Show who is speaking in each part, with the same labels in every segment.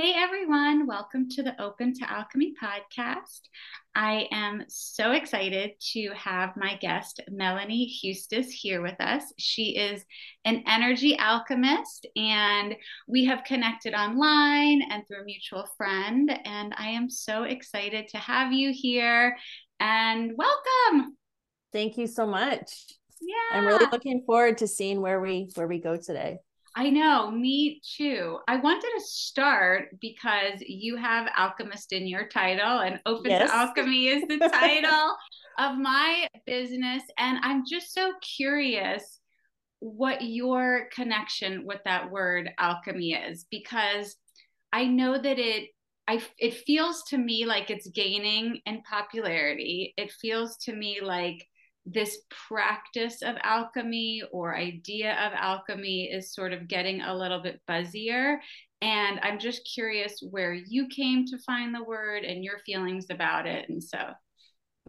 Speaker 1: Hey everyone, welcome to the Open to Alchemy podcast. I am so excited to have my guest, Melanie Huestis, here with us. She is an energy alchemist, and we have connected online and through a mutual friend. And I am so excited to have you here and welcome.
Speaker 2: Thank you so much.
Speaker 1: Yeah.
Speaker 2: I'm really looking forward to seeing where we where we go today.
Speaker 1: I know, me too. I wanted to start because you have alchemist in your title, and Open yes. to Alchemy is the title of my business. And I'm just so curious what your connection with that word alchemy is because I know that it I it feels to me like it's gaining in popularity. It feels to me like this practice of alchemy or idea of alchemy is sort of getting a little bit buzzier. And I'm just curious where you came to find the word and your feelings about it. And so,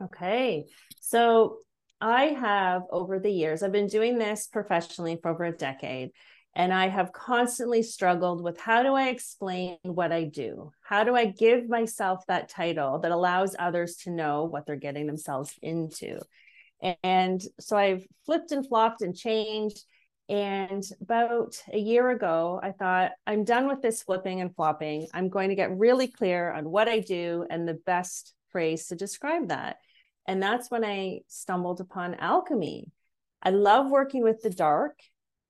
Speaker 2: okay. So, I have over the years, I've been doing this professionally for over a decade. And I have constantly struggled with how do I explain what I do? How do I give myself that title that allows others to know what they're getting themselves into? And so I've flipped and flopped and changed. And about a year ago, I thought, I'm done with this flipping and flopping. I'm going to get really clear on what I do and the best phrase to describe that. And that's when I stumbled upon alchemy. I love working with the dark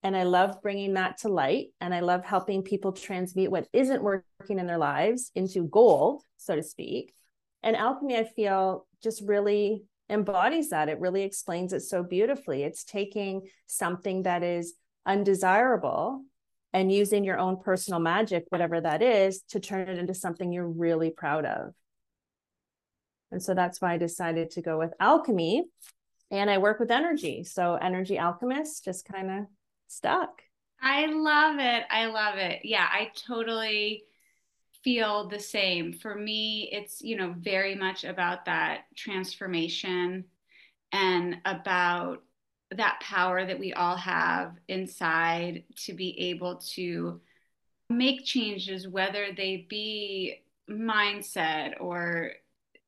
Speaker 2: and I love bringing that to light. And I love helping people transmute what isn't working in their lives into gold, so to speak. And alchemy, I feel, just really embodies that. It really explains it so beautifully. It's taking something that is undesirable and using your own personal magic, whatever that is, to turn it into something you're really proud of. And so that's why I decided to go with alchemy. And I work with energy. So, energy alchemist just kind of stuck.
Speaker 1: I love it. I love it. Yeah, I totally feel the same. For me, it's, you know, very much about that transformation and about that power that we all have inside to be able to make changes, whether they be mindset or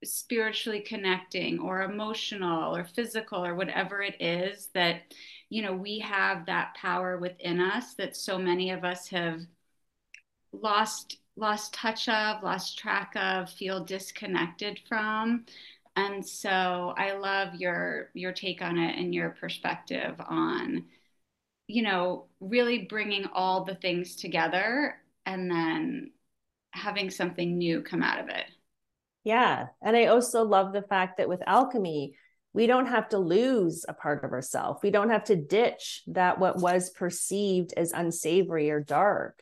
Speaker 1: spiritually connecting or emotional or physical or whatever it is that you know we have that power within us that so many of us have lost lost touch of, lost track of, feel disconnected from. And so I love your your take on it and your perspective on you know, really bringing all the things together and then having something new come out of it.
Speaker 2: Yeah. And I also love the fact that with alchemy, we don't have to lose a part of ourselves. We don't have to ditch that what was perceived as unsavory or dark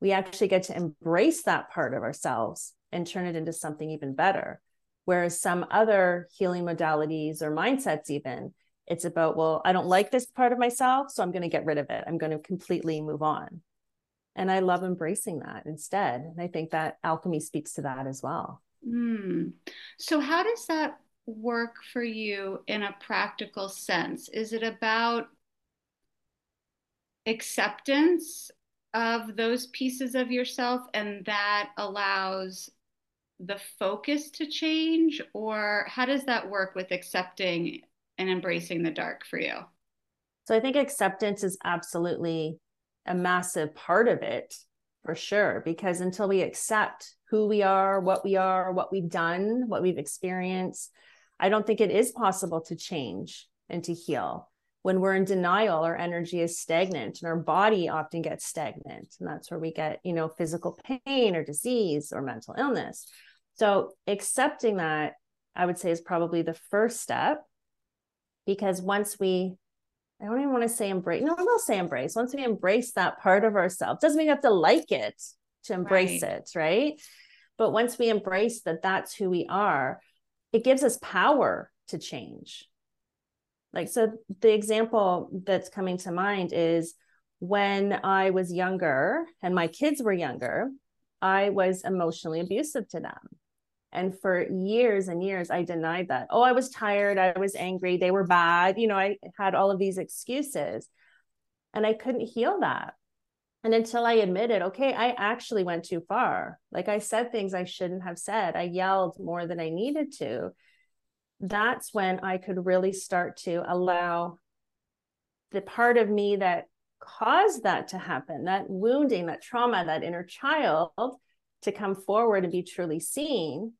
Speaker 2: we actually get to embrace that part of ourselves and turn it into something even better. Whereas some other healing modalities or mindsets, even, it's about, well, I don't like this part of myself, so I'm going to get rid of it. I'm going to completely move on. And I love embracing that instead. And I think that alchemy speaks to that as well.
Speaker 1: Mm. So, how does that work for you in a practical sense? Is it about acceptance of those pieces of yourself and that allows the focus to change? Or how does that work with accepting and embracing the dark for you?
Speaker 2: So i think acceptance is absolutely a massive part of it for sure because until we accept who we are what we are what we've done what we've experienced i don't think it is possible to change and to heal when we're in denial our energy is stagnant and our body often gets stagnant and that's where we get you know physical pain or disease or mental illness so accepting that i would say is probably the first step because once we i don't even want to say embrace no i will say embrace once we embrace that part of ourselves doesn't mean you have to like it to embrace right. it, right? But once we embrace that that's who we are, it gives us power to change. Like, so the example that's coming to mind is when I was younger and my kids were younger, I was emotionally abusive to them. And for years and years, I denied that. Oh, I was tired. I was angry. They were bad. You know, I had all of these excuses and I couldn't heal that. And until I admitted, okay, I actually went too far. Like I said things I shouldn't have said. I yelled more than I needed to. That's when I could really start to allow the part of me that caused that to happen, that wounding, that trauma, that inner child to come forward and be truly seen.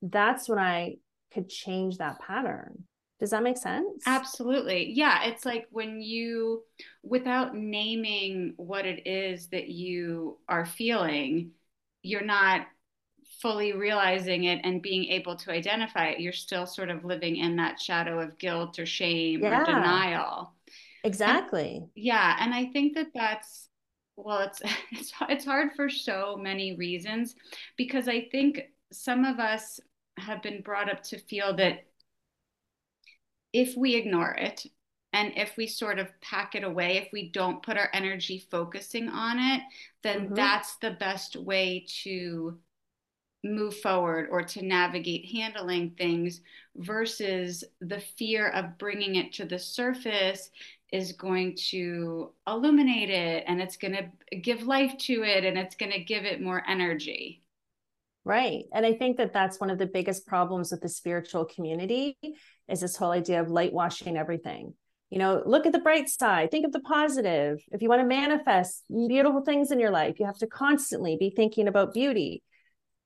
Speaker 2: That's when I could change that pattern. Does that make sense?
Speaker 1: Absolutely. Yeah. It's like when you, without naming what it is that you are feeling, you're not fully realizing it and being able to identify it. You're still sort of living in that shadow of guilt or shame yeah. or denial.
Speaker 2: Exactly.
Speaker 1: And, yeah. And I think that that's, well, it's, it's, it's hard for so many reasons because I think some of us have been brought up to feel that if we ignore it and if we sort of pack it away, if we don't put our energy focusing on it, then mm-hmm. that's the best way to move forward or to navigate handling things versus the fear of bringing it to the surface is going to illuminate it and it's going to give life to it and it's going to give it more energy.
Speaker 2: Right. And I think that that's one of the biggest problems with the spiritual community is this whole idea of light washing everything. You know, look at the bright side, think of the positive. If you want to manifest beautiful things in your life, you have to constantly be thinking about beauty.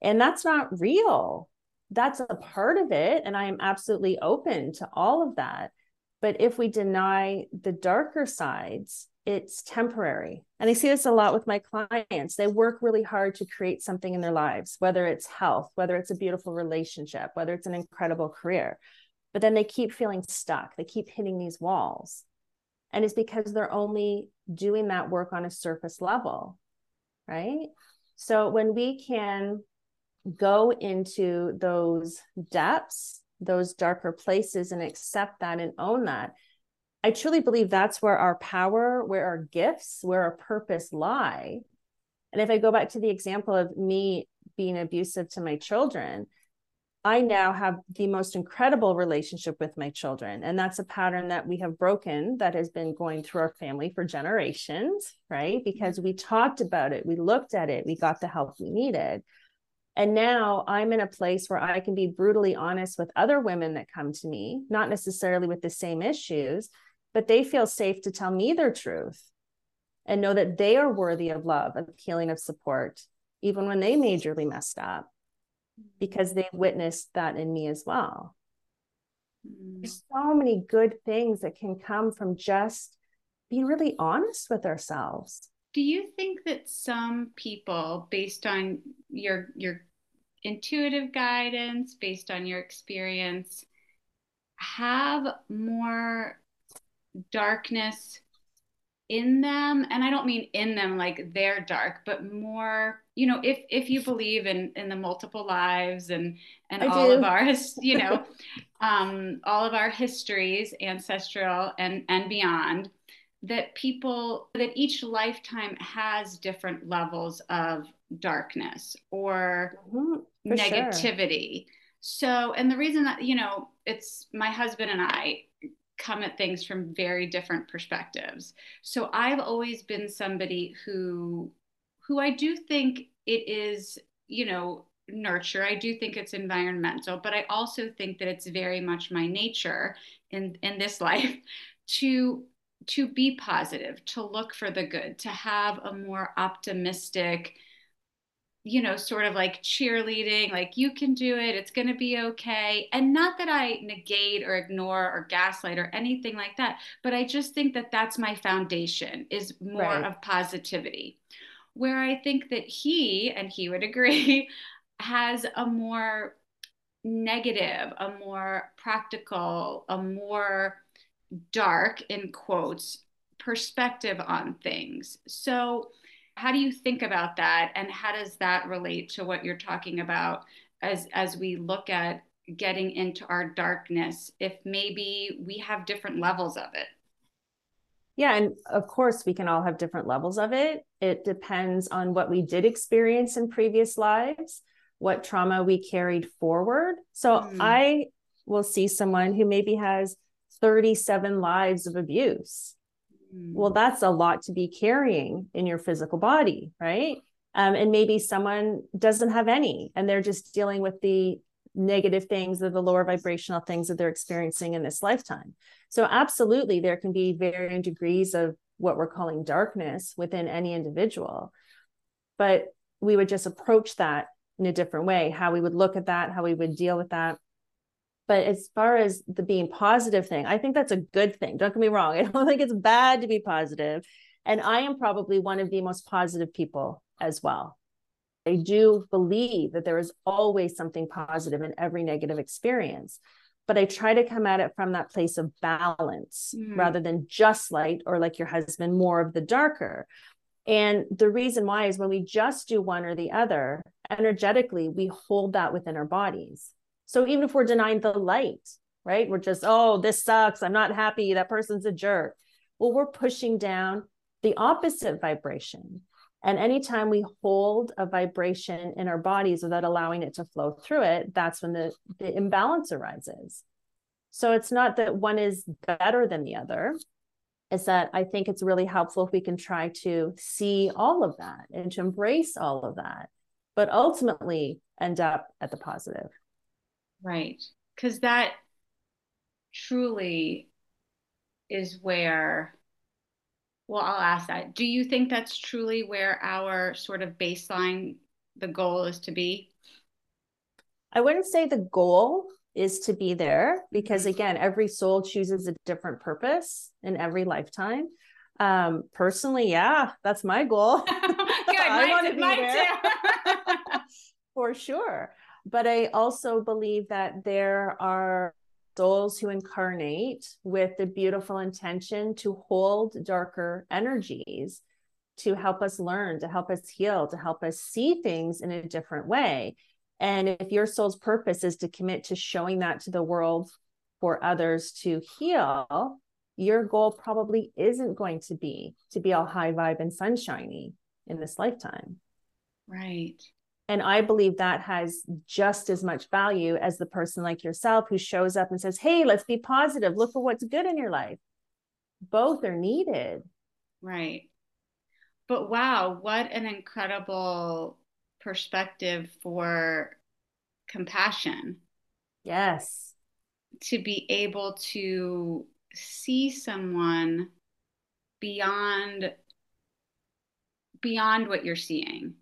Speaker 2: And that's not real. That's a part of it. And I am absolutely open to all of that. But if we deny the darker sides, it's temporary. And I see this a lot with my clients. They work really hard to create something in their lives, whether it's health, whether it's a beautiful relationship, whether it's an incredible career but then they keep feeling stuck. They keep hitting these walls. And it's because they're only doing that work on a surface level, right? So when we can go into those depths, those darker places, and accept that and own that, I truly believe that's where our power, where our gifts, where our purpose lie. And if I go back to the example of me being abusive to my children, I now have the most incredible relationship with my children. And that's a pattern that we have broken that has been going through our family for generations, right? Because we talked about it, we looked at it, we got the help we needed. And now I'm in a place where I can be brutally honest with other women that come to me, not necessarily with the same issues, but they feel safe to tell me their truth and know that they are worthy of love, of healing, of support, even when they majorly messed up because they witnessed that in me as well. Mm. There's so many good things that can come from just being really honest with ourselves.
Speaker 1: Do you think that some people, based on your your intuitive guidance, based on your experience, have more darkness in them and i don't mean in them like they're dark but more you know if if you believe in in the multiple lives and and I all do. of our you know um all of our histories ancestral and and beyond that people that each lifetime has different levels of darkness or mm-hmm, negativity sure. so and the reason that you know it's my husband and i come at things from very different perspectives. So I've always been somebody who who I do think it is, you know, nurture. I do think it's environmental, but I also think that it's very much my nature in in this life to to be positive, to look for the good, to have a more optimistic you know, sort of like cheerleading, like you can do it, it's going to be okay. And not that I negate or ignore or gaslight or anything like that, but I just think that that's my foundation is more right. of positivity. Where I think that he, and he would agree, has a more negative, a more practical, a more dark, in quotes, perspective on things. So, how do you think about that and how does that relate to what you're talking about as as we look at getting into our darkness if maybe we have different levels of it
Speaker 2: yeah and of course we can all have different levels of it it depends on what we did experience in previous lives what trauma we carried forward so mm. i will see someone who maybe has 37 lives of abuse well, mm. that's a lot to be carrying in your physical body, right? Um, and maybe someone doesn't have any and they're just dealing with the negative things or the lower vibrational things that they're experiencing in this lifetime. So, absolutely, there can be varying degrees of what we're calling darkness within any individual. But we would just approach that in a different way, how we would look at that, how we would deal with that. But as far as the being positive thing, I think that's a good thing. Don't get me wrong. I don't think it's bad to be positive. And I am probably one of the most positive people as well. I do believe that there is always something positive in every negative experience. But I try to come at it from that place of balance mm. rather than just light or like your husband, more of the darker. And the reason why is when we just do one or the other, energetically, we hold that within our bodies. So even if we're denying the light, right? We're just, oh, this sucks. I'm not happy. That person's a jerk. Well, we're pushing down the opposite vibration. And anytime we hold a vibration in our bodies without allowing it to flow through it, that's when the, the imbalance arises. So it's not that one is better than the other. Is that I think it's really helpful if we can try to see all of that and to embrace all of that, but ultimately end up at the positive.
Speaker 1: Right. Because that truly is where, well, I'll ask that. Do you think that's truly where our sort of baseline, the goal is to be?
Speaker 2: I wouldn't say the goal is to be there because, mm-hmm. again, every soul chooses a different purpose in every lifetime. Um, personally, yeah, that's my goal. Good, I want to be there. For sure. But I also believe that there are souls who incarnate with the beautiful intention to hold darker energies to help us learn, to help us heal, to help us see things in a different way. And if your soul's purpose is to commit to showing that to the world for others to heal, your goal probably isn't going to be to be all high vibe and sunshiny in this lifetime.
Speaker 1: Right.
Speaker 2: And I believe that has just as much value as the person like yourself who shows up and says, Hey, let's be positive. Look for what's good in your life. Both are needed.
Speaker 1: Right. But wow, what an incredible perspective for compassion.
Speaker 2: Yes.
Speaker 1: To be able to see someone beyond beyond what you're seeing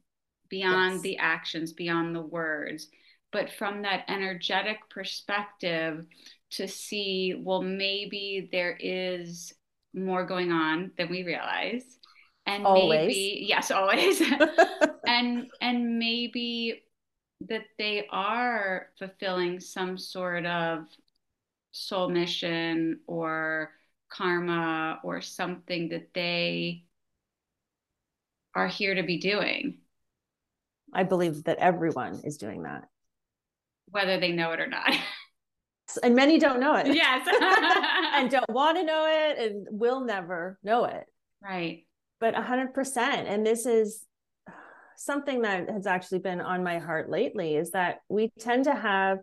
Speaker 1: beyond yes. the actions, beyond the words. But from that energetic perspective, to see, well, maybe there is more going on than we realize. And always. maybe, yes, always. and and maybe that they are fulfilling some sort of soul mission or karma or something that they are here to be doing.
Speaker 2: I believe that everyone is doing that.
Speaker 1: Whether they know it or not.
Speaker 2: and many don't know it.
Speaker 1: Yes.
Speaker 2: and don't want to know it and will never know it.
Speaker 1: Right.
Speaker 2: But 100%. And this is something that has actually been on my heart lately is that we tend to have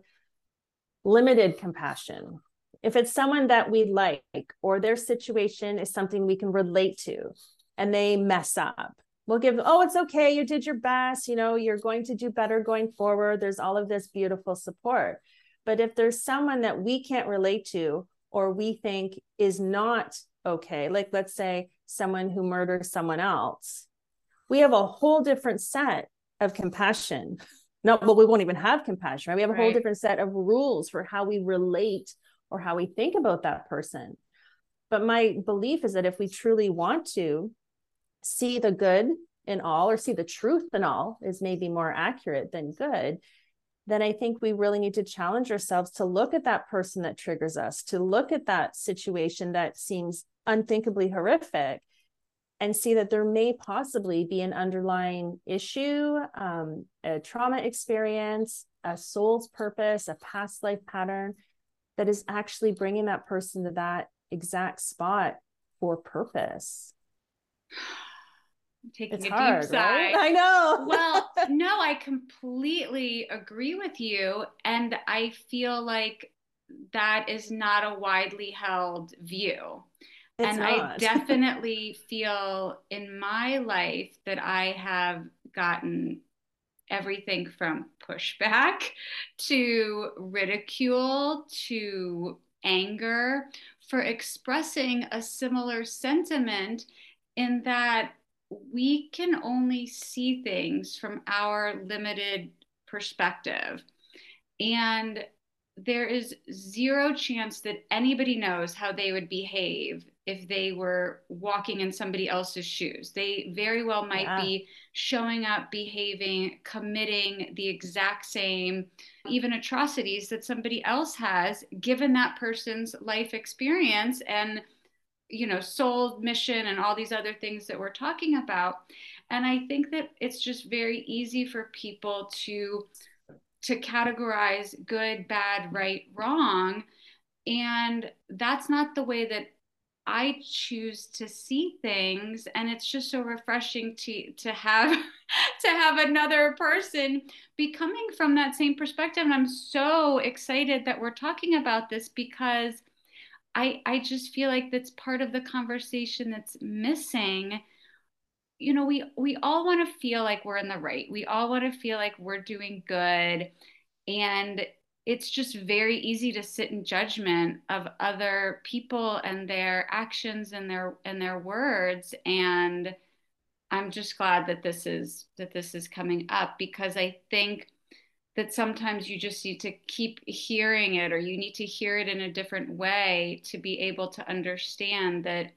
Speaker 2: limited compassion. If it's someone that we like or their situation is something we can relate to and they mess up we'll give oh it's okay you did your best you know you're going to do better going forward there's all of this beautiful support. But if there's someone that we can't relate to or we think is not okay like let's say someone who murders someone else we have a whole different set of compassion. No well we won't even have compassion right? We have a right. whole different set of rules for how we relate or how we think about that person. But my belief is that if we truly want to see the good in all or see the truth in all is maybe more accurate than good then I think we really need to challenge ourselves to look at that person that triggers us, to look at that situation that seems unthinkably horrific and see that there may possibly be an underlying issue, um, a trauma experience, a soul's purpose, a past life pattern that is actually bringing that person to that exact spot for purpose.
Speaker 1: Taking it's a hard, deep sigh.
Speaker 2: Right? I know.
Speaker 1: well, no, I completely agree with you. And I feel like that is not a widely held view. It's and not. I definitely feel in my life that I have gotten everything from pushback to ridicule to anger for expressing a similar sentiment in that we can only see things from our limited perspective. And there is zero chance that anybody knows how they would behave if they were walking in somebody else's shoes. They very well might yeah. be showing up, behaving, committing the exact same, even atrocities that somebody else has, given that person's life experience and you know soul mission and all these other things that we're talking about. And i think that it's just very easy for people to to categorize good bad right wrong. And that's not the way that I choose to see things. And it's just so refreshing to to have to have another person be coming from that same perspective. And I'm so excited that we're talking about this because I I just feel like that's part of the conversation that's missing. You know, we we all want to feel like we're in the right. We all want to feel like we're doing good. And it's just very easy to sit in judgment of other people and their actions and their and their words and i'm just glad that this is that this is coming up because i think that sometimes you just need to keep hearing it or you need to hear it in a different way to be able to understand that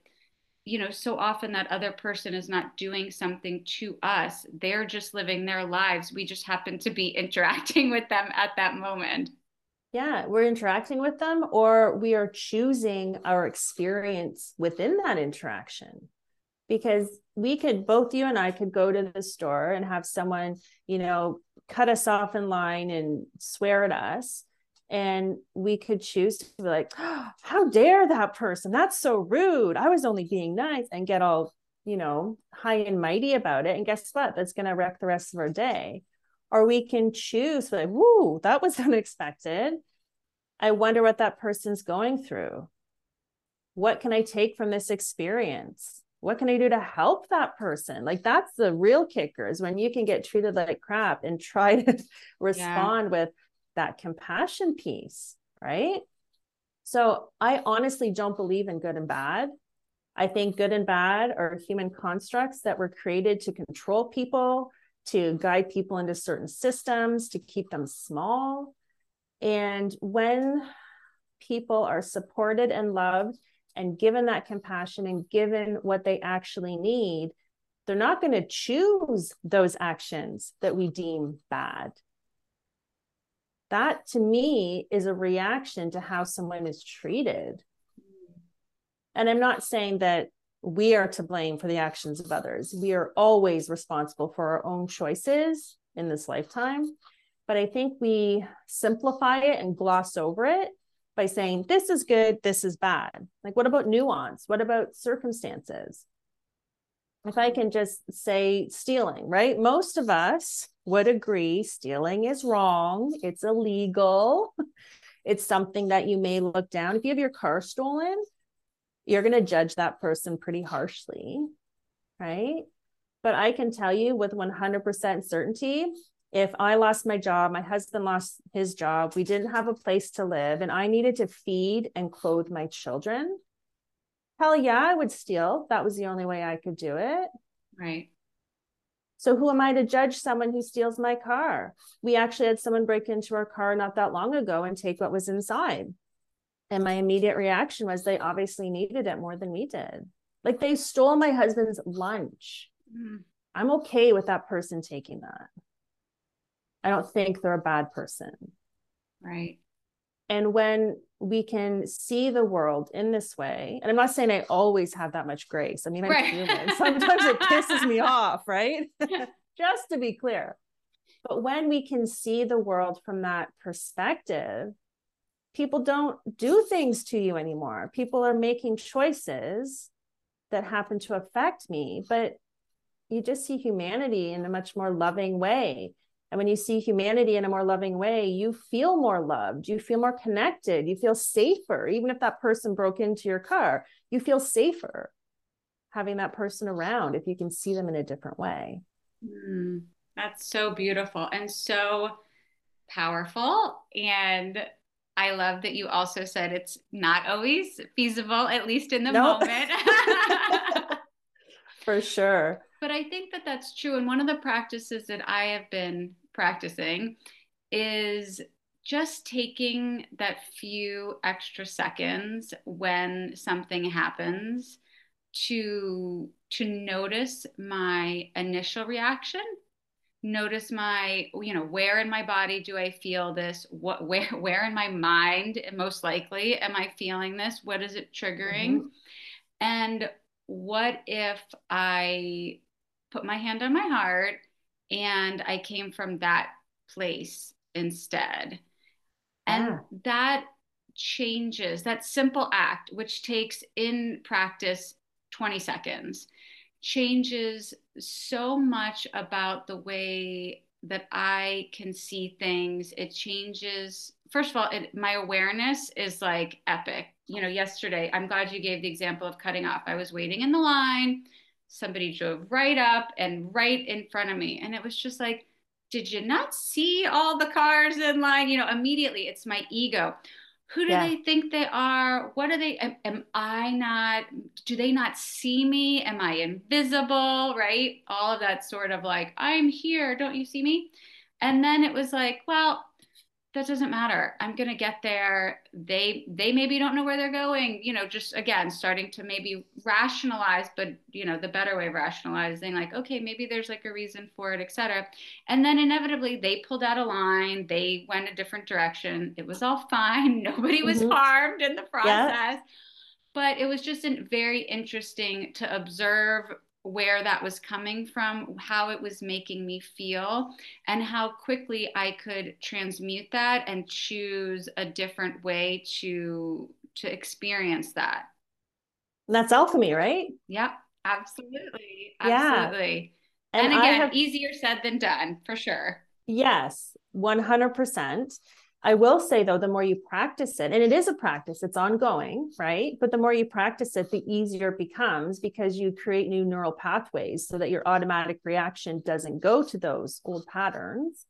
Speaker 1: you know so often that other person is not doing something to us. They're just living their lives. We just happen to be interacting with them at that moment.
Speaker 2: Yeah we're interacting with them or we are choosing our experience within that interaction. Because we could both you and I could go to the store and have someone, you know, cut us off in line and swear at us. And we could choose to be like, oh, how dare that person? That's so rude. I was only being nice and get all, you know, high and mighty about it. And guess what? That's going to wreck the rest of our day. Or we can choose, like, whoo, that was unexpected. I wonder what that person's going through. What can I take from this experience? What can I do to help that person? Like that's the real kicker is when you can get treated like crap and try to respond yeah. with that compassion piece, right? So I honestly don't believe in good and bad. I think good and bad are human constructs that were created to control people, to guide people into certain systems, to keep them small. And when people are supported and loved and given that compassion and given what they actually need, they're not going to choose those actions that we deem bad. That to me is a reaction to how someone is treated. And I'm not saying that we are to blame for the actions of others. We are always responsible for our own choices in this lifetime. But I think we simplify it and gloss over it by saying this is good, this is bad. Like, what about nuance? What about circumstances? If I can just say stealing, right? Most of us would agree stealing is wrong, it's illegal, it's something that you may look down. If you have your car stolen, you're going to judge that person pretty harshly, right? But I can tell you with 100% certainty if I lost my job, my husband lost his job, we didn't have a place to live, and I needed to feed and clothe my children, hell yeah, I would steal. That was the only way I could do it.
Speaker 1: Right.
Speaker 2: So who am I to judge someone who steals my car? We actually had someone break into our car not that long ago and take what was inside. And my immediate reaction was they obviously needed it more than we did. Like they stole my husband's lunch. Mm. I'm okay with that person taking that. I don't think they're a bad person.
Speaker 1: Right.
Speaker 2: And when we can see the world in this way, and I'm not saying I always have that much grace. I mean, I'm right. human. Sometimes it pisses me off, right? Just to be clear. But when we can see the world from that perspective, people don't do things to you anymore. People are making choices that happen to affect me, but you just see humanity in a much more loving way. And when you see humanity in a more loving way, you feel more loved, you feel more connected, you feel safer. Even if that person broke into your car, you feel safer having that person around if you can see them in a different way.
Speaker 1: Mm, that's so beautiful and so powerful. And I love that you also said it's not always feasible, at least in the nope. moment.
Speaker 2: For sure.
Speaker 1: But I think that that's true. And one of the practices that I have been practicing is just taking that few extra seconds when something happens to to notice my initial reaction notice my you know where in my body do i feel this? What where where in my mind most likely am i feeling this? What is it triggering? Mm-hmm. and what if i put my hand on my heart and i came from that place instead ah. and that changes that simple act which takes in practice 20 seconds changes so much about the way that I can see things. It changes. First of all, it, my awareness is like epic. You know, yesterday, I'm glad you gave the example of cutting off. I was waiting in the line. Somebody drove right up and right in front of me. And it was just like, did you not see all the cars in line? You know, immediately it's my ego. Who do yeah. they think they are? What are they am, am, i not do they not see me? Am i invisible? Right? All of that sort of like i'm here. Don't you see me? And then it was like well that doesn't matter. I'm going to get there. They they maybe don't know where they're going you know just again starting to maybe rationalize but you know the better way of rationalizing like okay maybe there's like a reason for it etc and then inevitably they pulled out a line. They went a different direction. It was all fine. Nobody was mm-hmm. harmed in the process. Yeah. but it was just very interesting to observe where that was coming from, how it was making me feel, and how quickly I could transmute that and choose a different way to to experience that.
Speaker 2: That's alchemy, right?
Speaker 1: Yep, absolutely. Absolutely. Yeah. And, and again, have, easier said than done, for sure.
Speaker 2: Yes, 100%. I will say though, the more you practice it, and it is a practice, it's ongoing, right? But the more you practice it, the easier it becomes because you create new neural pathways so that your automatic reaction doesn't go to those old patterns.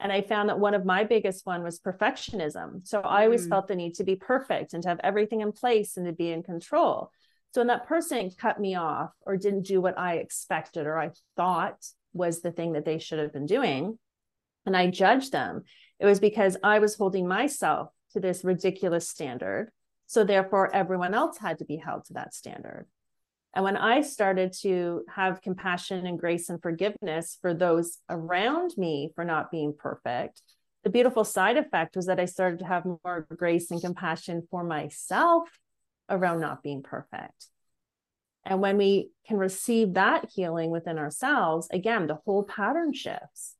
Speaker 2: And I found that one of my biggest one was perfectionism. So I always mm. felt the need to be perfect and to have everything in place and to be in control. So when that person cut me off or didn't do what I expected or I thought was the thing that they should have been doing, and I judged them, it was because I was holding myself to this ridiculous standard. So therefore, everyone else had to be held to that standard. And when I started to have compassion and grace and forgiveness for those around me for not being perfect, the beautiful side effect was that I started to have more grace and compassion for myself around not being perfect. And when we can receive that healing within ourselves, again, the whole pattern shifts.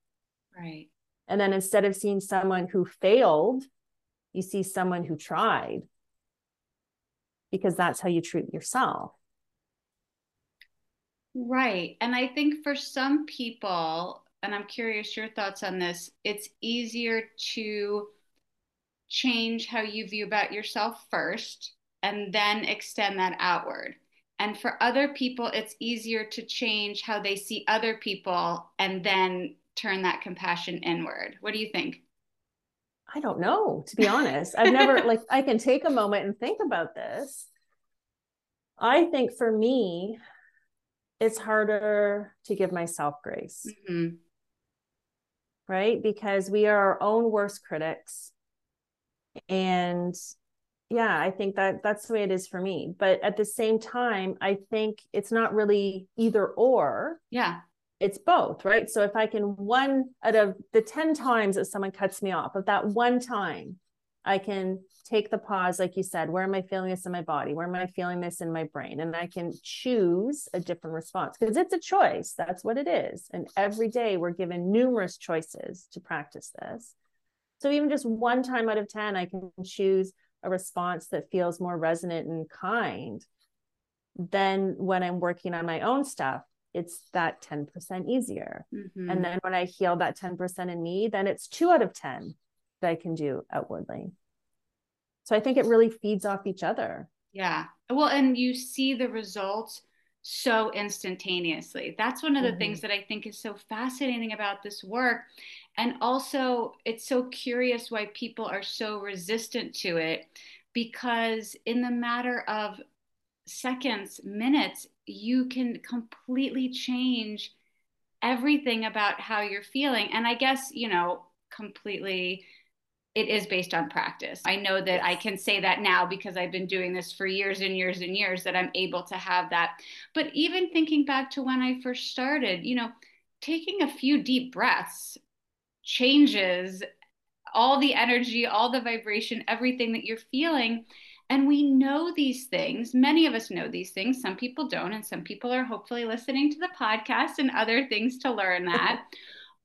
Speaker 1: Right.
Speaker 2: And then instead of seeing someone who failed, you see someone who tried because that's how you treat yourself.
Speaker 1: Right. And I think for some people, and I'm curious your thoughts on this, it's easier to change how you view about yourself first and then extend that outward. And for other people, it's easier to change how they see other people and then turn that compassion inward? What do you think?
Speaker 2: I don't know, to be honest. I've never, like, I can take a moment and think about this. I think for me, it's harder to give myself grace. Mm-hmm. Right? Because we are our own worst critics. And yeah, I think that that's the way it is for me. But at the same time, I think it's not really either or.
Speaker 1: Yeah
Speaker 2: it's both, right? So if I can one out of the 10 times that someone cuts me off, of that one time, I can take the pause, like you said, where am I feeling this in my body? Where am I feeling this in my brain? And I can choose a different response because it's a choice. That's what it is. And every day we're given numerous choices to practice this. So even just one time out of 10, I can choose a response that feels more resonant and kind. than when I'm working on my own stuff, it's that 10% easier. Mm-hmm. And then when I heal that 10% in me, then it's two out of 10 that I can do outwardly. So I think it really feeds off each other.
Speaker 1: Yeah. Well, and you see the results so instantaneously. That's one of the mm-hmm. things that I think is so fascinating about this work. And also, it's so curious why people are so resistant to it because, in the matter of seconds, minutes, you can completely change everything about how you're feeling. And I guess, you know, completely it is based on practice. I know that yes. I can say that now because I've been doing this for years and years and years that I'm able to have that. But even thinking back to when I first started, you know, taking a few deep breaths changes all the energy, all the vibration, everything that you're feeling. And we know these things. Many of us know these things. Some people don't. And some people are hopefully listening to the podcast and other things to learn that.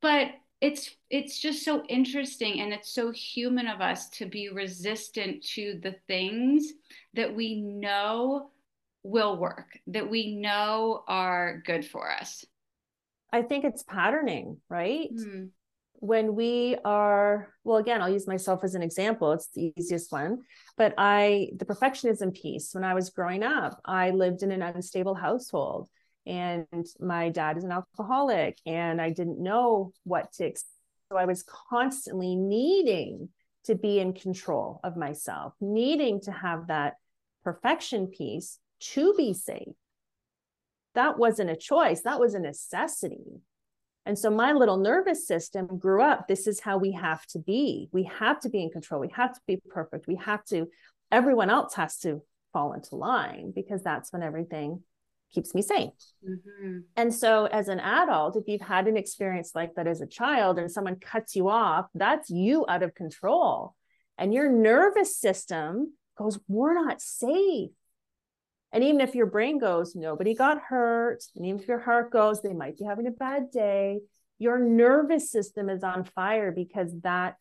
Speaker 1: but it's it's just so interesting and it's so human of us to be resistant to the things that we know will work that we know are good for us
Speaker 2: i think it's patterning right mm. When we are well again i'll use myself as an example. It's the easiest one. But i the perfectionism piece when i was growing up i lived in an unstable household and my dad is an alcoholic and i didn't know what to expect so i was constantly needing to be in control of myself needing to have that perfection piece to be safe. That wasn't a choice. That was a necessity and so my little nervous system grew up this is how we have to be we have to be in control we have to be perfect we have to everyone else has to fall into line because that's when everything keeps me sane. Mm-hmm. And so, as an adult, if you've had an experience like that as a child and someone cuts you off, that's you out of control. And your nervous system goes, We're not safe. And even if your brain goes, Nobody got hurt, and even if your heart goes, They might be having a bad day, your nervous system is on fire because that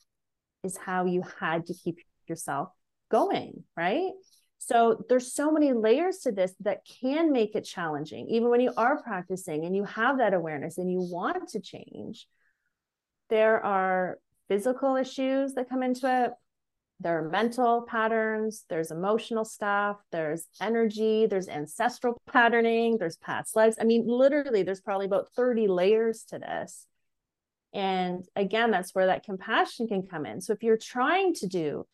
Speaker 2: is how you had to keep yourself going, right? So there's so many layers to this that can make it challenging, even when you are practicing and you have that awareness and you want to change. There are physical issues that come into it. There are mental patterns, there's emotional stuff, there's energy, there's ancestral patterning, there's past lives. I mean, literally, there's probably about 30 layers to this. And again, that's where that compassion can come in. So if you're trying to do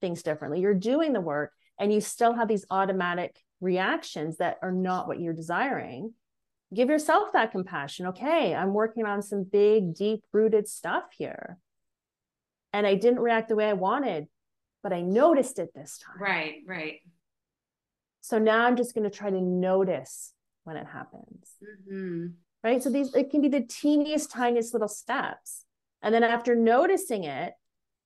Speaker 2: things differently, you're doing the work, and you still have these automatic reactions that are not what you're desiring, give yourself that compassion. Okay, I'm working on some big, deep rooted stuff here. And I didn't react the way I wanted, but I noticed it this time.
Speaker 1: Right, right.
Speaker 2: So now I'm just going to try to notice when it happens. Mm-hmm. Right. So these, it can be the teeniest, tiniest little steps. And then after noticing it,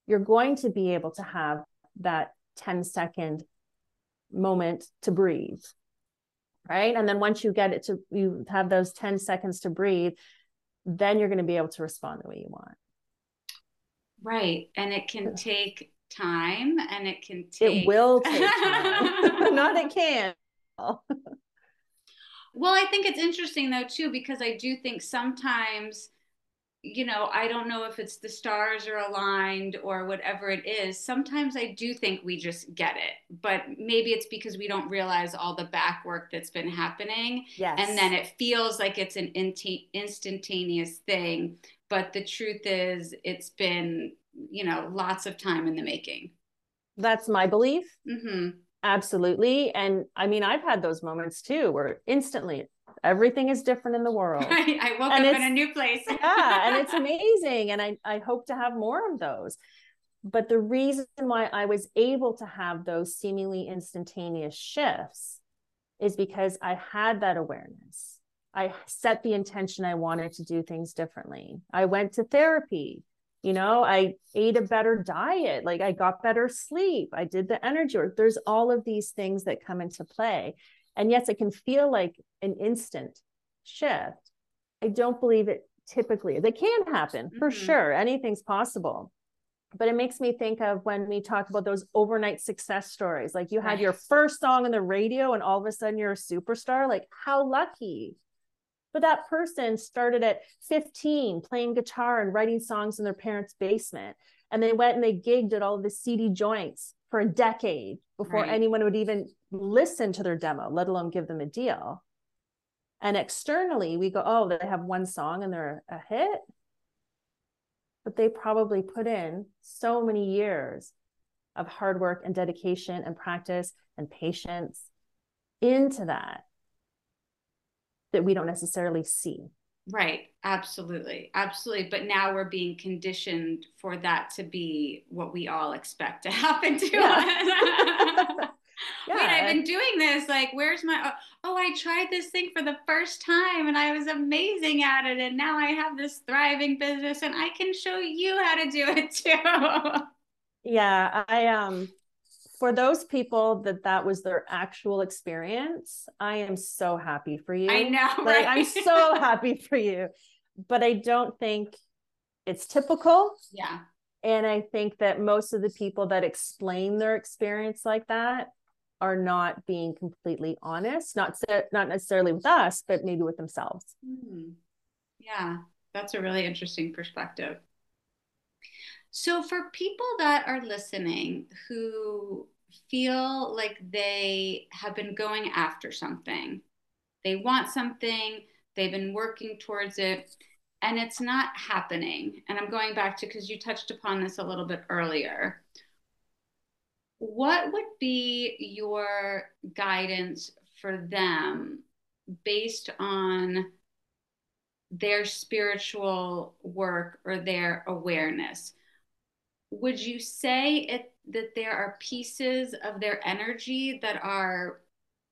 Speaker 2: you're going to be able to have that 10 second moment to breathe right and then once you get it to you have those 10 seconds to breathe then you're going to be able to respond the way you want
Speaker 1: right and it can take time and it can take
Speaker 2: it will take time not it can
Speaker 1: well i think it's interesting though too because i do think sometimes you know, I don't know if it's the stars are aligned or whatever it is. Sometimes I do think we just get it, but maybe it's because we don't realize all the back work that's been happening. Yes. And then it feels like it's an instantaneous thing. But the truth is, it's been, you know, lots of time in the making.
Speaker 2: That's my belief. Mm-hmm. Absolutely. And I mean, I've had those moments too where instantly everything is different in the world.
Speaker 1: I woke and up in a new place.
Speaker 2: yeah, and it's amazing. And I, I hope to have more of those. But the reason why I was able to have those seemingly instantaneous shifts is because I had that awareness. I set the intention I wanted to do things differently. I went to therapy You know, I ate a better diet, like I got better sleep, I did the energy work. There's all of these things that come into play. And yes, it can feel like an instant shift. I don't believe it typically. They can happen for mm-hmm. sure. Anything's possible but it makes me think of when we talk about those overnight success stories like you had your first song on the radio and all of a sudden you're a superstar like how lucky but that person started at 15 playing guitar and writing songs in their parents basement. And they went and they gigged at all the seedy joints for a decade before right. anyone would even listen to their demo let alone give them a deal. And externally we go oh they have one song and they're a hit? But they probably put in so many years of hard work and dedication and practice and patience into that that we don't necessarily see.
Speaker 1: Right. Absolutely. Absolutely. But now we're being conditioned for that to be what we all expect to happen to yeah. us. yeah. Wait, I've been doing this. Like, where's my, oh, oh, I tried this thing for the first time and I was amazing at it. And now I have this thriving business and I can show you how to do it too.
Speaker 2: yeah. I, um, for those people that that was their actual experience, I am so happy for you.
Speaker 1: I know.
Speaker 2: Like, right? I'm so happy for you. But I don't think it's typical.
Speaker 1: Yeah.
Speaker 2: And I think that most of the people that explain their experience like that are not being completely honest not not necessarily with us but maybe with themselves mm.
Speaker 1: yeah that's a really interesting perspective so for people that are listening who feel like they have been going after something. They want something they've been working towards it and it's not happening. And i'm going back to because you touched upon this a little bit earlier. What would be your guidance for them based on their spiritual work or their awareness? Would you say it, that there are pieces of their energy that are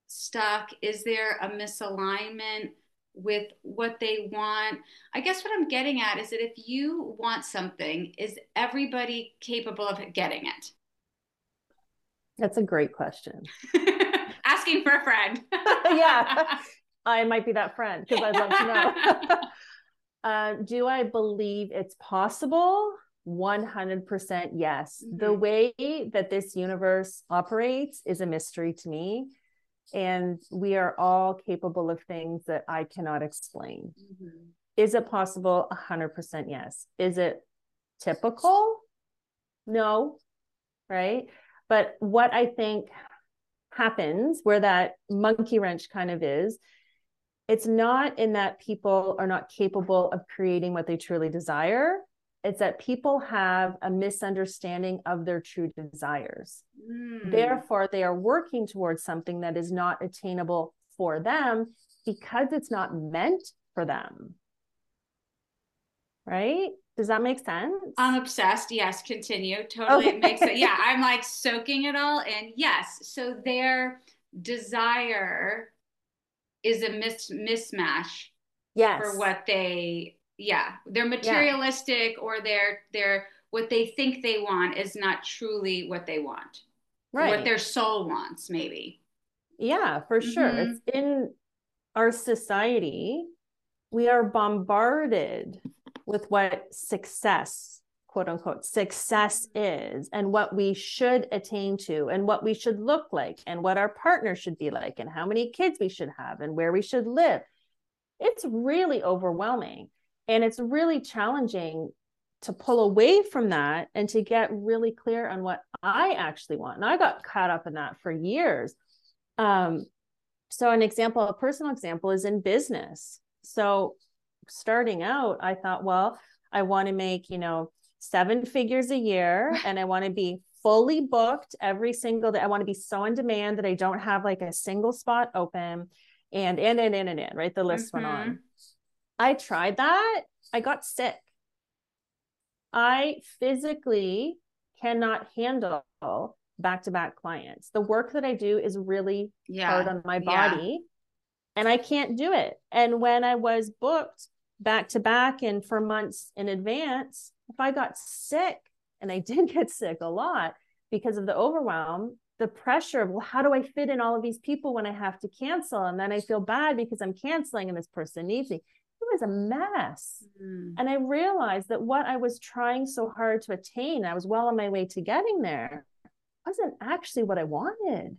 Speaker 1: stuck? Is there a misalignment with what they want? I guess what I'm getting at is that if you want something, is everybody capable of getting it?
Speaker 2: That's a great question.
Speaker 1: Asking for a friend.
Speaker 2: yeah, I might be that friend because I'd love to know. uh, do I believe it's possible? 100% yes. Mm-hmm. The way that this universe operates is a mystery to me. And we are all capable of things that I cannot explain. Mm-hmm. Is it possible? 100% yes. Is it typical? No. Right. But what I think happens where that monkey wrench kind of is, it's not in that people are not capable of creating what they truly desire. It's that people have a misunderstanding of their true desires. Mm. Therefore, they are working towards something that is not attainable for them because it's not meant for them. Right? Does that make sense?
Speaker 1: I'm obsessed. Yes, continue. Totally okay. makes it. Yeah, I'm like soaking it all in. Yes. So their desire is a mis- mismatch
Speaker 2: yes.
Speaker 1: for what they yeah, they're materialistic yeah. or they're they're what they think they want is not truly what they want. Right. What their soul wants, maybe.
Speaker 2: Yeah, for mm-hmm. sure. It's in our society, we are bombarded with what success quote unquote success is and what we should attain to and what we should look like and what our partner should be like and how many kids we should have and where we should live it's really overwhelming and it's really challenging to pull away from that and to get really clear on what i actually want and i got caught up in that for years um, so an example a personal example is in business so starting out, I thought, well, I want to make, you know, seven figures a year and I want to be fully booked every single day. I want to be so in demand that I don't have like a single spot open and in and in and in, right? The list mm-hmm. went on. I tried that. I got sick. I physically cannot handle back to back clients. The work that I do is really yeah. hard on my body yeah. and I can't do it. And when I was booked back to back and for months in advance, if I got sick, and I did get sick a lot because of the overwhelm, the pressure of, well, how do I fit in all of these people when I have to cancel? And then I feel bad because I'm canceling and this person needs me. Was a mess. Mm. And I realized that what I was trying so hard to attain, I was well on my way to getting there, wasn't actually what I wanted.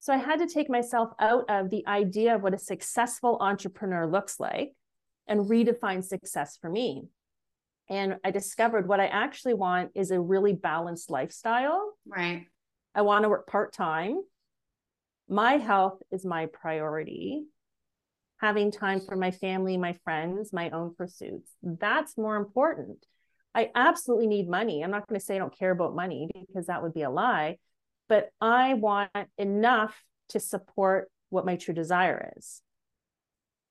Speaker 2: So I had to take myself out of the idea of what a successful entrepreneur looks like and redefine success for me. And I discovered what I actually want is a really balanced lifestyle.
Speaker 1: Right.
Speaker 2: I want to work part time. My health is my priority. Having time for my family, my friends, my own pursuits. That's more important. I absolutely need money. I'm not going to say I don't care about money because that would be a lie, but I want enough to support what my true desire is.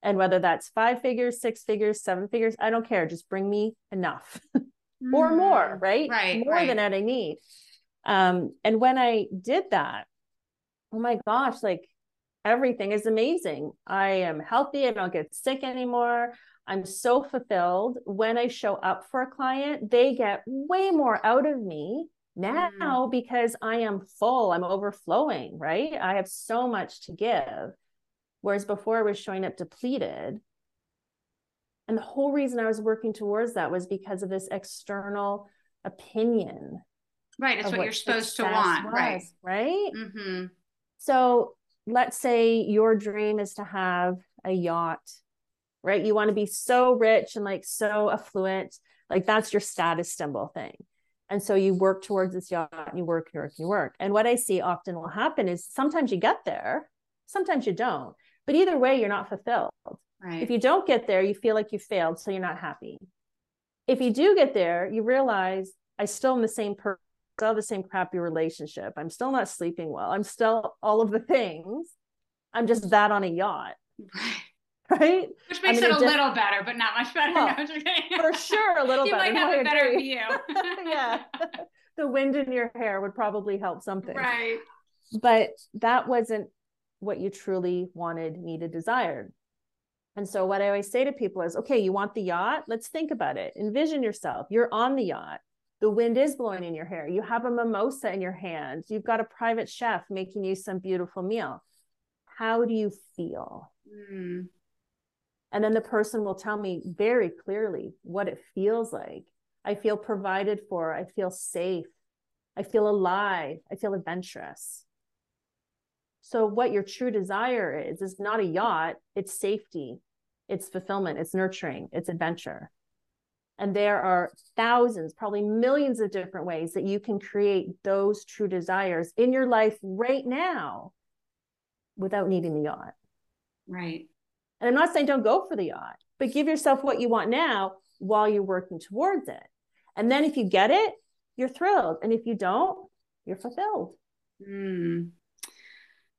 Speaker 2: And whether that's five figures, six figures, seven figures, I don't care. Just bring me enough or mm, more, right?
Speaker 1: Right.
Speaker 2: More
Speaker 1: right.
Speaker 2: than what I need. Um, and when I did that, oh my gosh, like everything is amazing. I am healthy. I don't get sick anymore. I'm so fulfilled. When I show up for a client, they get way more out of me now mm. because I am full, I'm overflowing, right? I have so much to give. Whereas before I was showing up depleted. And the whole reason I was working towards that was because of this external opinion.
Speaker 1: Right. It's what, what, you're supposed to want. Was, right.
Speaker 2: Right. Mm-hmm. So let's say your dream is to have a yacht, right? You want to be so rich and like so affluent. Like that's your status symbol thing. And so you work towards this yacht and you work, you work, you work. And what I see often will happen is sometimes you get there, sometimes you don't. But either way, you're not fulfilled.
Speaker 1: Right.
Speaker 2: If you don't get there, you feel like you failed, so you're not happy. If you do get there, you realize I still am the same person, still the same crappy relationship. I'm still not sleeping well. I'm still all of the things. I'm just that on a yacht. Right. Right?
Speaker 1: Which makes I mean, it a little better, but not much better. Well,
Speaker 2: no, for sure, a little
Speaker 1: you
Speaker 2: better.
Speaker 1: You might have a better view.
Speaker 2: yeah. the wind in your hair would probably help something.
Speaker 1: Right.
Speaker 2: But that wasn't what you truly wanted, needed, desired. And so, what I always say to people is okay, you want the yacht? Let's think about it. Envision yourself. You're on the yacht. The wind is blowing in your hair. You have a mimosa in your hand. You've got a private chef making you some beautiful meal. How do you feel? Mm. And then the person will tell me very clearly what it feels like. I feel provided for. I feel safe. I feel alive. I feel adventurous. So, what your true desire is, is not a yacht, it's safety, it's fulfillment, it's nurturing, it's adventure. And there are thousands, probably millions of different ways that you can create those true desires in your life right now without needing the yacht.
Speaker 1: Right.
Speaker 2: And I'm not saying don't go for the yacht, but give yourself what you want now while you're working towards it. And then if you get it, you're thrilled. And if you don't, you're fulfilled.
Speaker 1: Mm.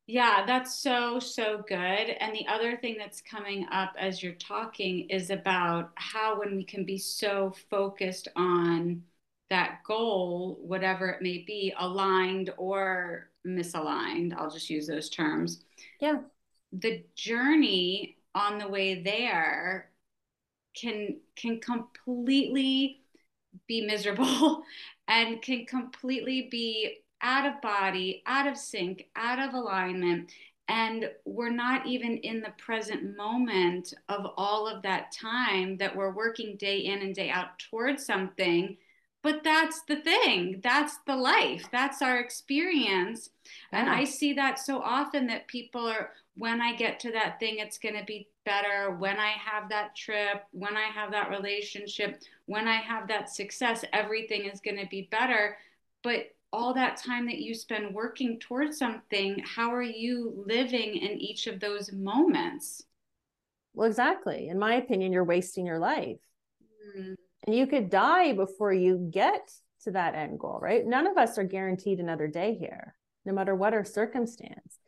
Speaker 1: Yeah, that's so, so good. And the other thing that's coming up as you're talking is about how when we can be so focused on that goal, whatever it may be, aligned or misaligned, I'll just use those terms.
Speaker 2: Yeah.
Speaker 1: The journey on the way there can can completely be miserable and can completely be out of body, out of sync, out of alignment. And we're not even in the present moment of all of that time that we're working day in and day out towards something. But that's the thing. That's the life. That's our experience. Yeah. And I see that so often that people are, when I get to that thing, it's going to be better. When I have that trip, when I have that relationship, when I have that success, everything is going to be better. But all that time that you spend working towards something, how are you living in each of those moments?
Speaker 2: Well, exactly. In my opinion, you're wasting your life. Mm-hmm. And you could die before you get to that end goal, right? None of us are guaranteed another day here, no matter what our circumstance.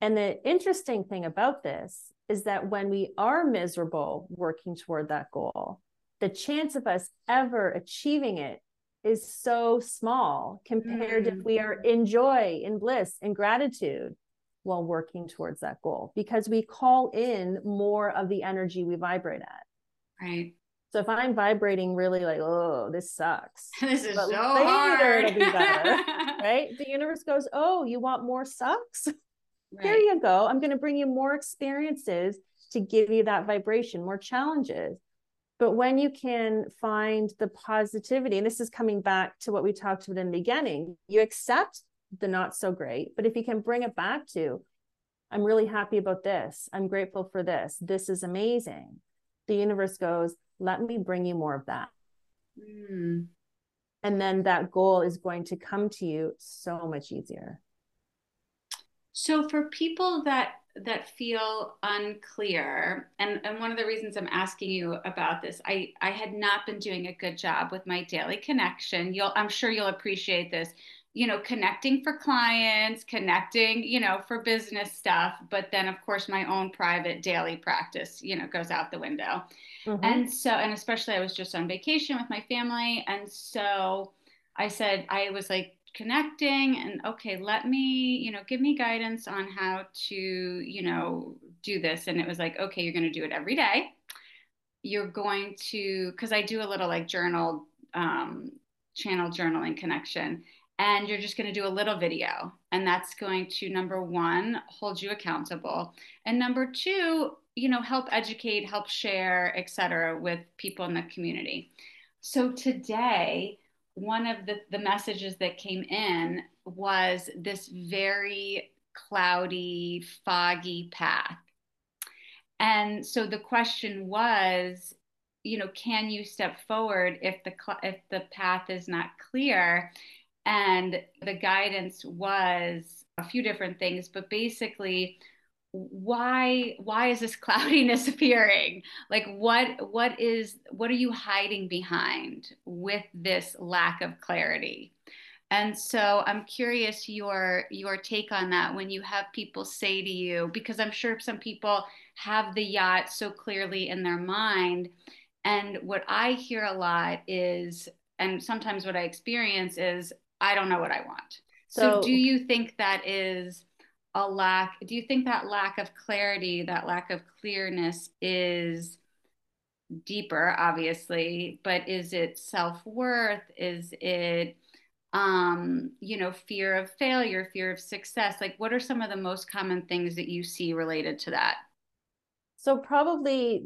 Speaker 2: And the interesting thing about this is that when we are miserable working toward that goal, the chance of us ever achieving it is so small compared mm. if we are in joy, in bliss, in gratitude. while working towards that goal because we call in more of the energy we vibrate at.
Speaker 1: Right.
Speaker 2: So if I'm vibrating really like, oh, this sucks.
Speaker 1: this is but so hard. be better.
Speaker 2: right? The universe goes, oh, you want more sucks? Right. Here you go. I'm going to bring you more experiences to give you that vibration, more challenges. But when you can find the positivity, and this is coming back to what we talked about in the beginning, you accept the not so great. But if you can bring it back to, I'm really happy about this. I'm grateful for this. This is amazing. The universe goes, let me bring you more of that. Mm. And then that goal is going to come to you so much easier.
Speaker 1: So for people that that feel unclear and, and one of the reasons i'm asking you about this i i had not been doing a good job with my daily connection you'll i'm sure you'll appreciate this you know connecting for clients connecting you know for business stuff but then of course my own private daily practice you know goes out the window Mm-hmm. And so, and especially I was just on vacation with my family. And so I said, I was like connecting and okay, let me, you know, give me guidance on how to, you know, do this. And it was like, okay, you're going to do it every day. You're going to, because I do a little like journal, um, channel journaling connection and you're just going to do a little video and that's going to number one hold you accountable and number two you know help educate help share etc with people in the community so today one of the, the messages that came in was this very cloudy foggy path. And so the question was you know can you step forward if the if the path is not clear? And the guidance was a few different things but basically why why is this cloudiness appearing? Like what what is what are you hiding behind with this lack of clarity? And so i'm curious your your take on that when you have people say to you because i'm sure some people have the yacht so clearly in their mind. And what i hear a lot is and sometimes what i experience is i don't know what i want. So, so do you think that is a lack do you think that lack of clarity that lack of clearness is deeper obviously but is it self-worth? Is it um you know fear of failure fear of success? Like what are some of the most common things that you see related to that?
Speaker 2: So probably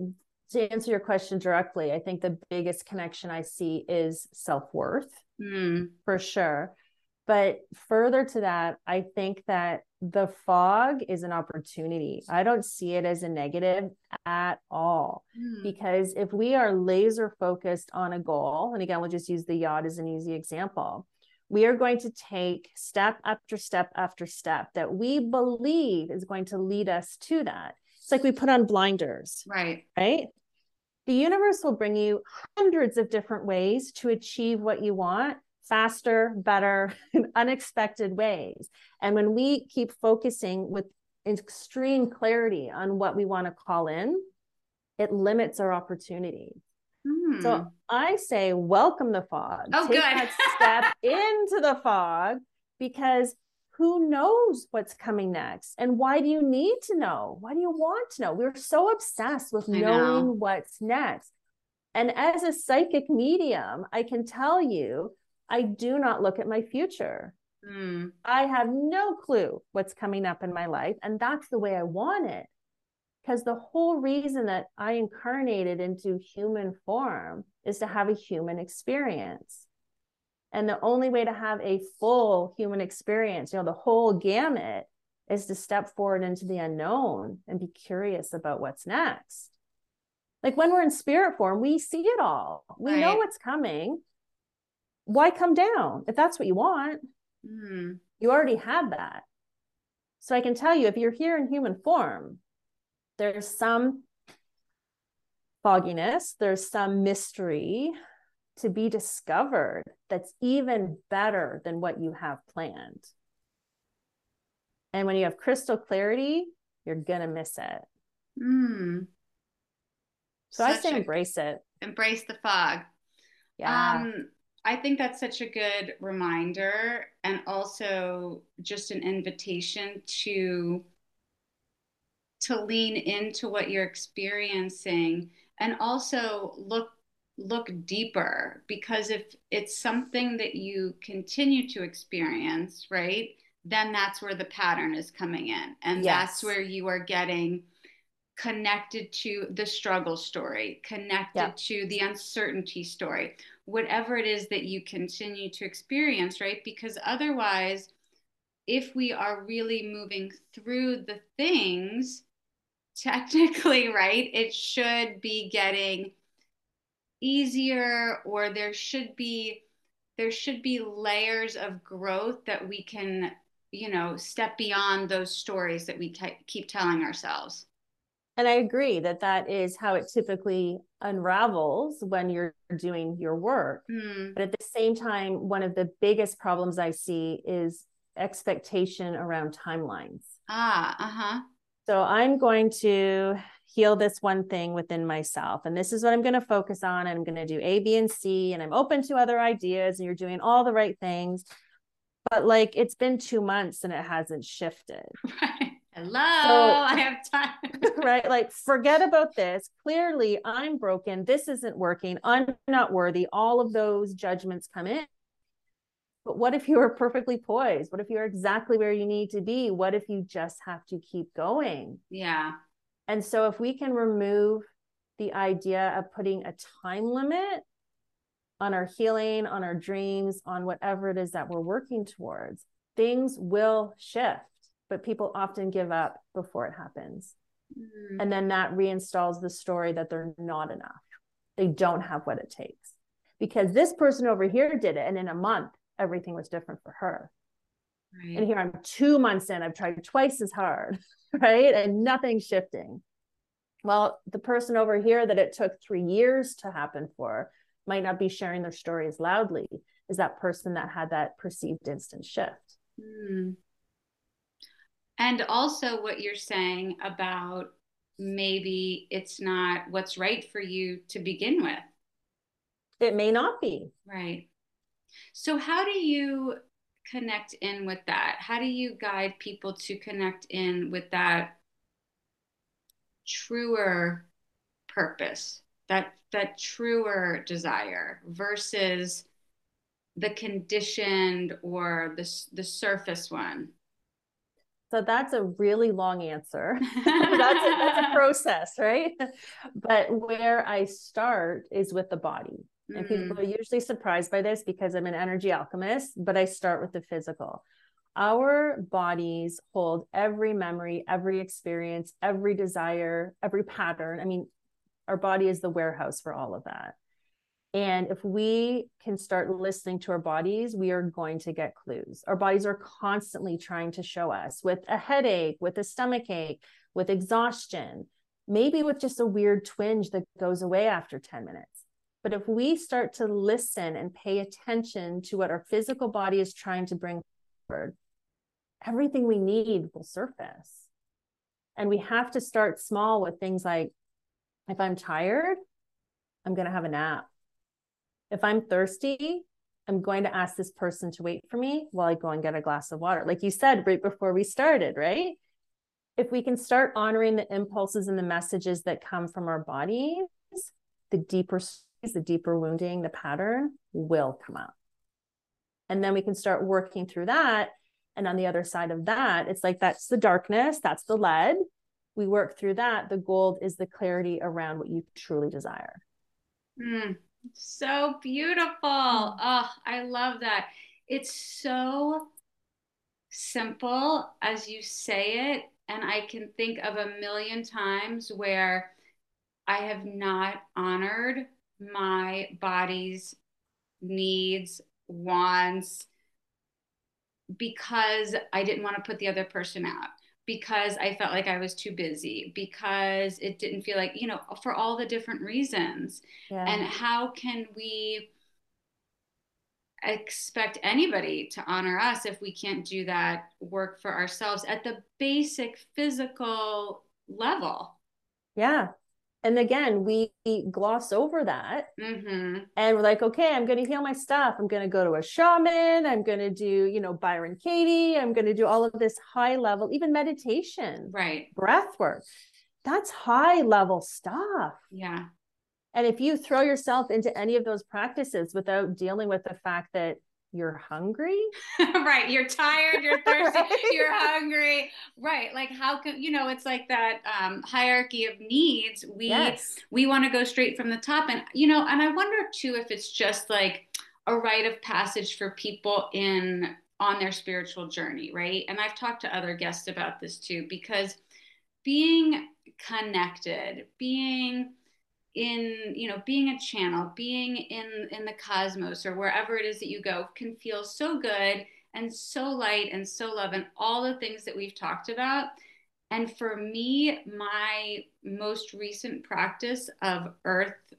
Speaker 2: to answer your question directly i think the biggest connection i see is self-worth mm. for sure. But further to that, I think that the fog is an opportunity. I don't see it as a negative at all. Mm. Because if we are laser focused on a goal, and again, we'll just use the yacht as an easy example, we are going to take step after step after step that we believe is going to lead us to that. It's like we put on blinders.
Speaker 1: Right.
Speaker 2: Right. The universe will bring you hundreds of different ways to achieve what you want faster, better, in unexpected ways. And when we keep focusing with extreme clarity on what we want to call in, it limits our opportunity. Hmm. So I say, welcome the fog.
Speaker 1: Oh, Take good. that
Speaker 2: step into the fog because who knows what's coming next? And why do you need to know? Why do you want to know? We're so obsessed with knowing know. what's next. And as a psychic medium, I can tell you I do not look at my future. Mm. I have no clue what's coming up in my life. And that's the way I want it. Because the whole reason that I incarnated into human form is to have a human experience. And the only way to have a full human experience, you know, the whole gamut, is to step forward into the unknown and be curious about what's next. Like when we're in spirit form, we see it all. We right. know what's coming why come down if that's what you want? Mm. You already have that. So I can tell you if you're here in human form, there's some fogginess, there's some mystery to be discovered that's even better than what you have planned. And when you have crystal clarity, you're going to miss it. Mm. So Such I say embrace it.
Speaker 1: Embrace the fog.
Speaker 2: Yeah.
Speaker 1: Um, I think that's such a good reminder and also just an invitation to to lean into what you're experiencing and also look look deeper because if it's something that you continue to experience, right? Then that's where the pattern is coming in. And yes. that's where you are getting connected to the struggle story, connected to the uncertainty story, whatever it is that you continue to experience, right? Because otherwise, if we are really moving through the things, technically, right, it should be getting easier or there should be there should be layers of growth that we can you know step beyond those stories that we keep telling ourselves
Speaker 2: and i agree that that is how it typically unravels when you're doing your work mm. but at the same time one of the biggest problems i see is expectation around timelines
Speaker 1: ah uh-huh
Speaker 2: so i'm going to heal this one thing within myself. And this is what I'm going to focus on. And I'm going to do A, B, and C. And I'm open to other ideas. And you're doing all the right things. But like it's been two months and it hasn't shifted.
Speaker 1: Right. Hello, so, I have time.
Speaker 2: right. Like, forget about this. Clearly, I'm broken. This isn't working. I'm not worthy. All of those judgments come in. But what if you are perfectly poised? What if you're exactly where you need to be? What if you just have to keep going?
Speaker 1: Yeah.
Speaker 2: And so if we can remove the idea of putting a time limit on our healing, on our dreams, on whatever it is that we're working towards, things will shift. But people often give up before it happens. Mm-hmm. And then that reinstalls the story that they're not enough. They don't have what it takes. Because this person over here did it. And in a month, everything was different for her. Right. And here I'm two months in, I've tried twice as hard. right? And nothing's shifting. Well, the person over here that it took three years to happen for might not be sharing their stories loudly, is that person that had that perceived instant shift. Mm.
Speaker 1: And also, what you're saying about maybe it's not what's right for you to begin with.
Speaker 2: It may not be.
Speaker 1: Right. So, how do you connect in with that? How do you guide people to connect in with that truer purpose, that that truer desire versus the conditioned or the the surface one?
Speaker 2: So that's a really long answer. that's, a, that's a process, right? But where I start is with the body. And mm. people are usually surprised by this because I'm an energy alchemist, but I start with the physical. Our bodies hold every memory, every experience, every desire, every pattern. I mean, our body is the warehouse for all of that. And if we can start listening to our bodies, we are going to get clues. Our bodies are constantly trying to show us with a headache, with a stomach ache, with exhaustion, maybe with just a weird twinge that goes away after 10 minutes. But if we start to listen and pay attention to what our physical body is trying to bring forward, everything we need will surface. And we have to start small with things like if I'm tired, I'm going to have a nap. If I'm thirsty, I'm going to ask this person to wait for me while I go and get a glass of water. Like you said right before we started, right? If we can start honoring the impulses and the messages that come from our bodies, the deeper the deeper wounding, the pattern will come up. And then we can start working through that. And on the other side of that, it's like that's the darkness, that's the lead. We work through that. The gold is the clarity around what you truly desire.
Speaker 1: Mm, so beautiful. Oh, I love that. It's so simple as you say it. And I can think of a million times where I have not honored my body's needs, wants, because I didn't want to put the other person out, because I felt like I was too busy, because it didn't feel like, you know, for all the different reasons. Yeah. And how can we expect anybody to honor us if we can't do that work for ourselves at the basic physical level?
Speaker 2: Yeah. And again, we gloss over that. Mm-hmm. And we're like, okay, I'm going to heal my stuff. I'm going to go to a shaman. I'm going to do, you know, Byron Katie. I'm going to do all of this high level, even meditation,
Speaker 1: right?
Speaker 2: Breath work. That's high level stuff.
Speaker 1: Yeah.
Speaker 2: And if you throw yourself into any of those practices without dealing with the fact that you're hungry
Speaker 1: right you're tired you're thirsty right? you're hungry right like how can you know it's like that um, hierarchy of needs we yes. we want to go straight from the top and you know and i wonder too if it's just like a rite of passage for people in on their spiritual journey right and i've talked to other guests about this too because being connected being in you know being a channel being in in the cosmos or wherever it is that you go can feel so good and so light and so love and all the things that we've talked about. And for me my most recent practice of earth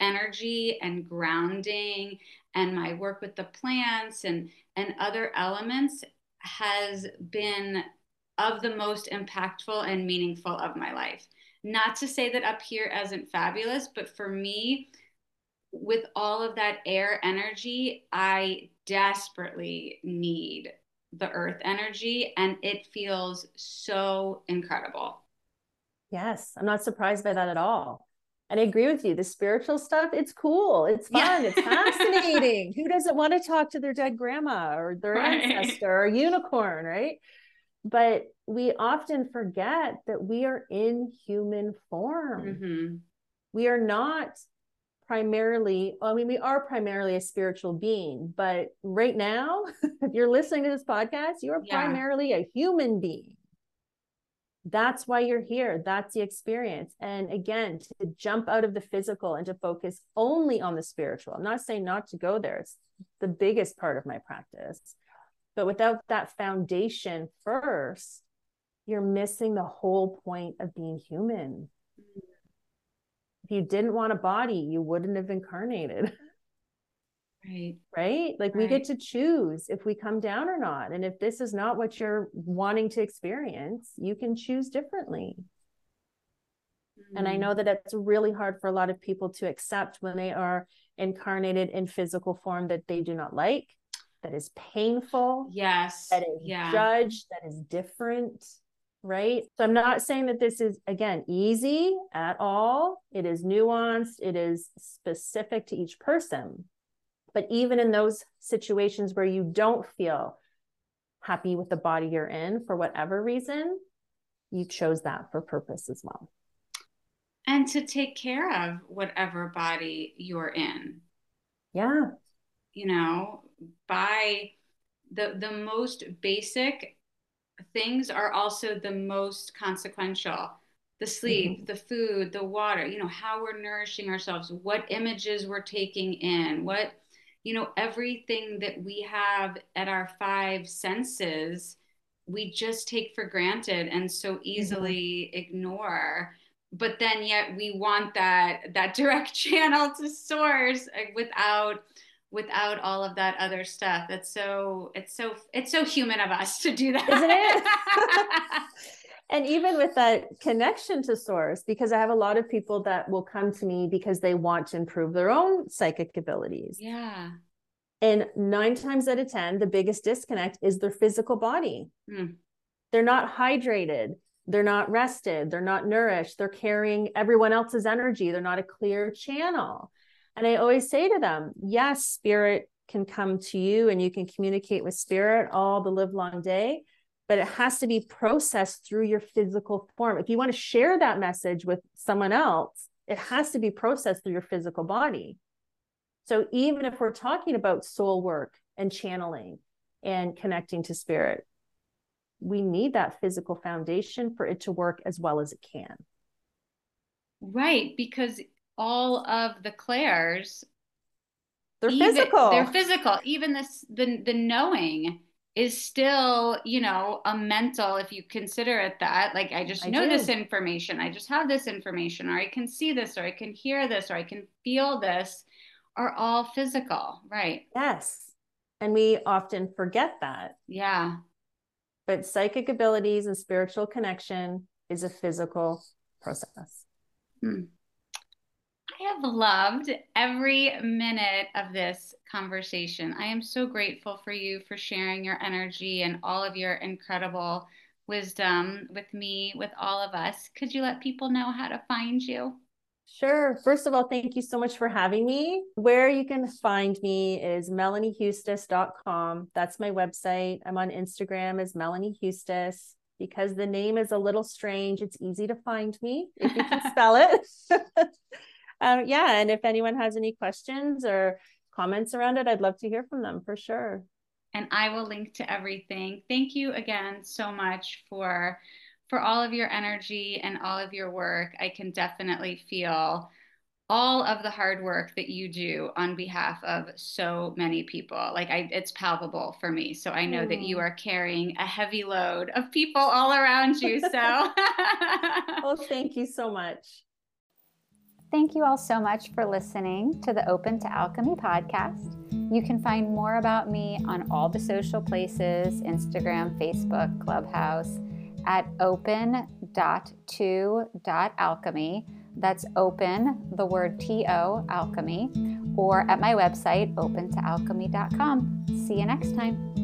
Speaker 1: energy and grounding and my work with the plants and and other elements has been of the most impactful and meaningful of my life not to say that up here isn't fabulous, but for me, with all of that air energy, I desperately need the earth energy and it feels so incredible.
Speaker 2: Yes, I'm not surprised by that at all. And I agree with you. The spiritual stuff, it's cool. It's fun. Yeah. It's fascinating. Who doesn't want to talk to their dead grandma or their right. ancestor or unicorn, right? But we often forget that we are in human form. Mm-hmm. We are not primarily, I mean, we are primarily a spiritual being, but right now, if you're listening to this podcast, you are yeah. primarily a human being. That's why you're here. That's the experience. And again, to jump out of the physical and to focus only on the spiritual. I'm not saying not to go there, it's the biggest part of my practice. But without that foundation first, you're missing the whole point of being human. If you didn't want a body, you wouldn't have incarnated.
Speaker 1: Right.
Speaker 2: Right? Like right. we get to choose if we come down or not. And if this is not what you're wanting to experience, you can choose differently. Mm. And I know mm. that it's really hard for a lot of people to accept when they are incarnated in physical form that they do not like, that is painful.
Speaker 1: Yes.
Speaker 2: That is yeah. judged, that is different right? So I'm not saying that this is, again, easy at all. It is nuanced, it is specific to each person. But even in those situations where you don't feel happy with the body you're in for whatever reason, you chose that for purpose as well.
Speaker 1: And to take care of whatever body you're in.
Speaker 2: Yeah.
Speaker 1: You know, by the the most basic things are also the most consequential the sleep mm-hmm. the food the water you know how we're nourishing ourselves what images we're taking in what you know everything that we have at our five senses we just take for granted and so easily mm-hmm. ignore but then yet we want that that direct channel to source uh, without without all of that other stuff. It's so it's so it's so human of us to do that.
Speaker 2: Isn't it? and even with that connection to source because I have a lot of people that will come to me because they want to improve their own psychic abilities.
Speaker 1: Yeah.
Speaker 2: And 9 times out of 10 the biggest disconnect is their physical body. Mm. They're not hydrated. They're not rested. They're not nourished. They're carrying everyone else's energy. They're not a clear channel. And I always say to them, yes, spirit can come to you and you can communicate with spirit all the live long day, but it has to be processed through your physical form. If you want to share that message with someone else, it has to be processed through your physical body. So even if we're talking about soul work and channeling and connecting to spirit, we need that physical foundation for it to work as well as it can.
Speaker 1: Right. Because all of the clairs
Speaker 2: they're even, physical
Speaker 1: they're physical. even this the the knowing is still you know a mental if you consider it that. Like i just I know do. this information. I just have this information or i can see this or i can hear this or i can feel this are all physical. Right.
Speaker 2: Yes. And we often forget that.
Speaker 1: Yeah.
Speaker 2: But psychic abilities and spiritual connection is a physical process.
Speaker 1: Hmm. I have loved every minute of this conversation. I am so grateful for you for sharing your energy and all of your incredible wisdom with me, with all of us. Could you let people know how to find you?
Speaker 2: Sure. First of all, thank you so much for having me. Where you can find me is melaniehustis.com. That's my website. I'm on Instagram as Melanie Hustis. Because the name is a little strange, it's easy to find me if you can spell it. um, yeah. And if anyone has any questions or comments around it, I'd love to hear from them for sure.
Speaker 1: And I will link to everything. Thank you again so much for for all of your energy and all of your work. I can definitely feel all of the hard work that you do on behalf of so many people. Like I it's palpable for me. So I know mm. that you are carrying a heavy load of people all around you. So
Speaker 2: Well, thank you so much.
Speaker 3: Thank you all so much for listening to the Open to Alchemy podcast. You can find more about me on all the social places Instagram, Facebook, Clubhouse at open.to.alchemy. That's open, the word T O, alchemy, or at my website, opentoalchemy.com. See you next time.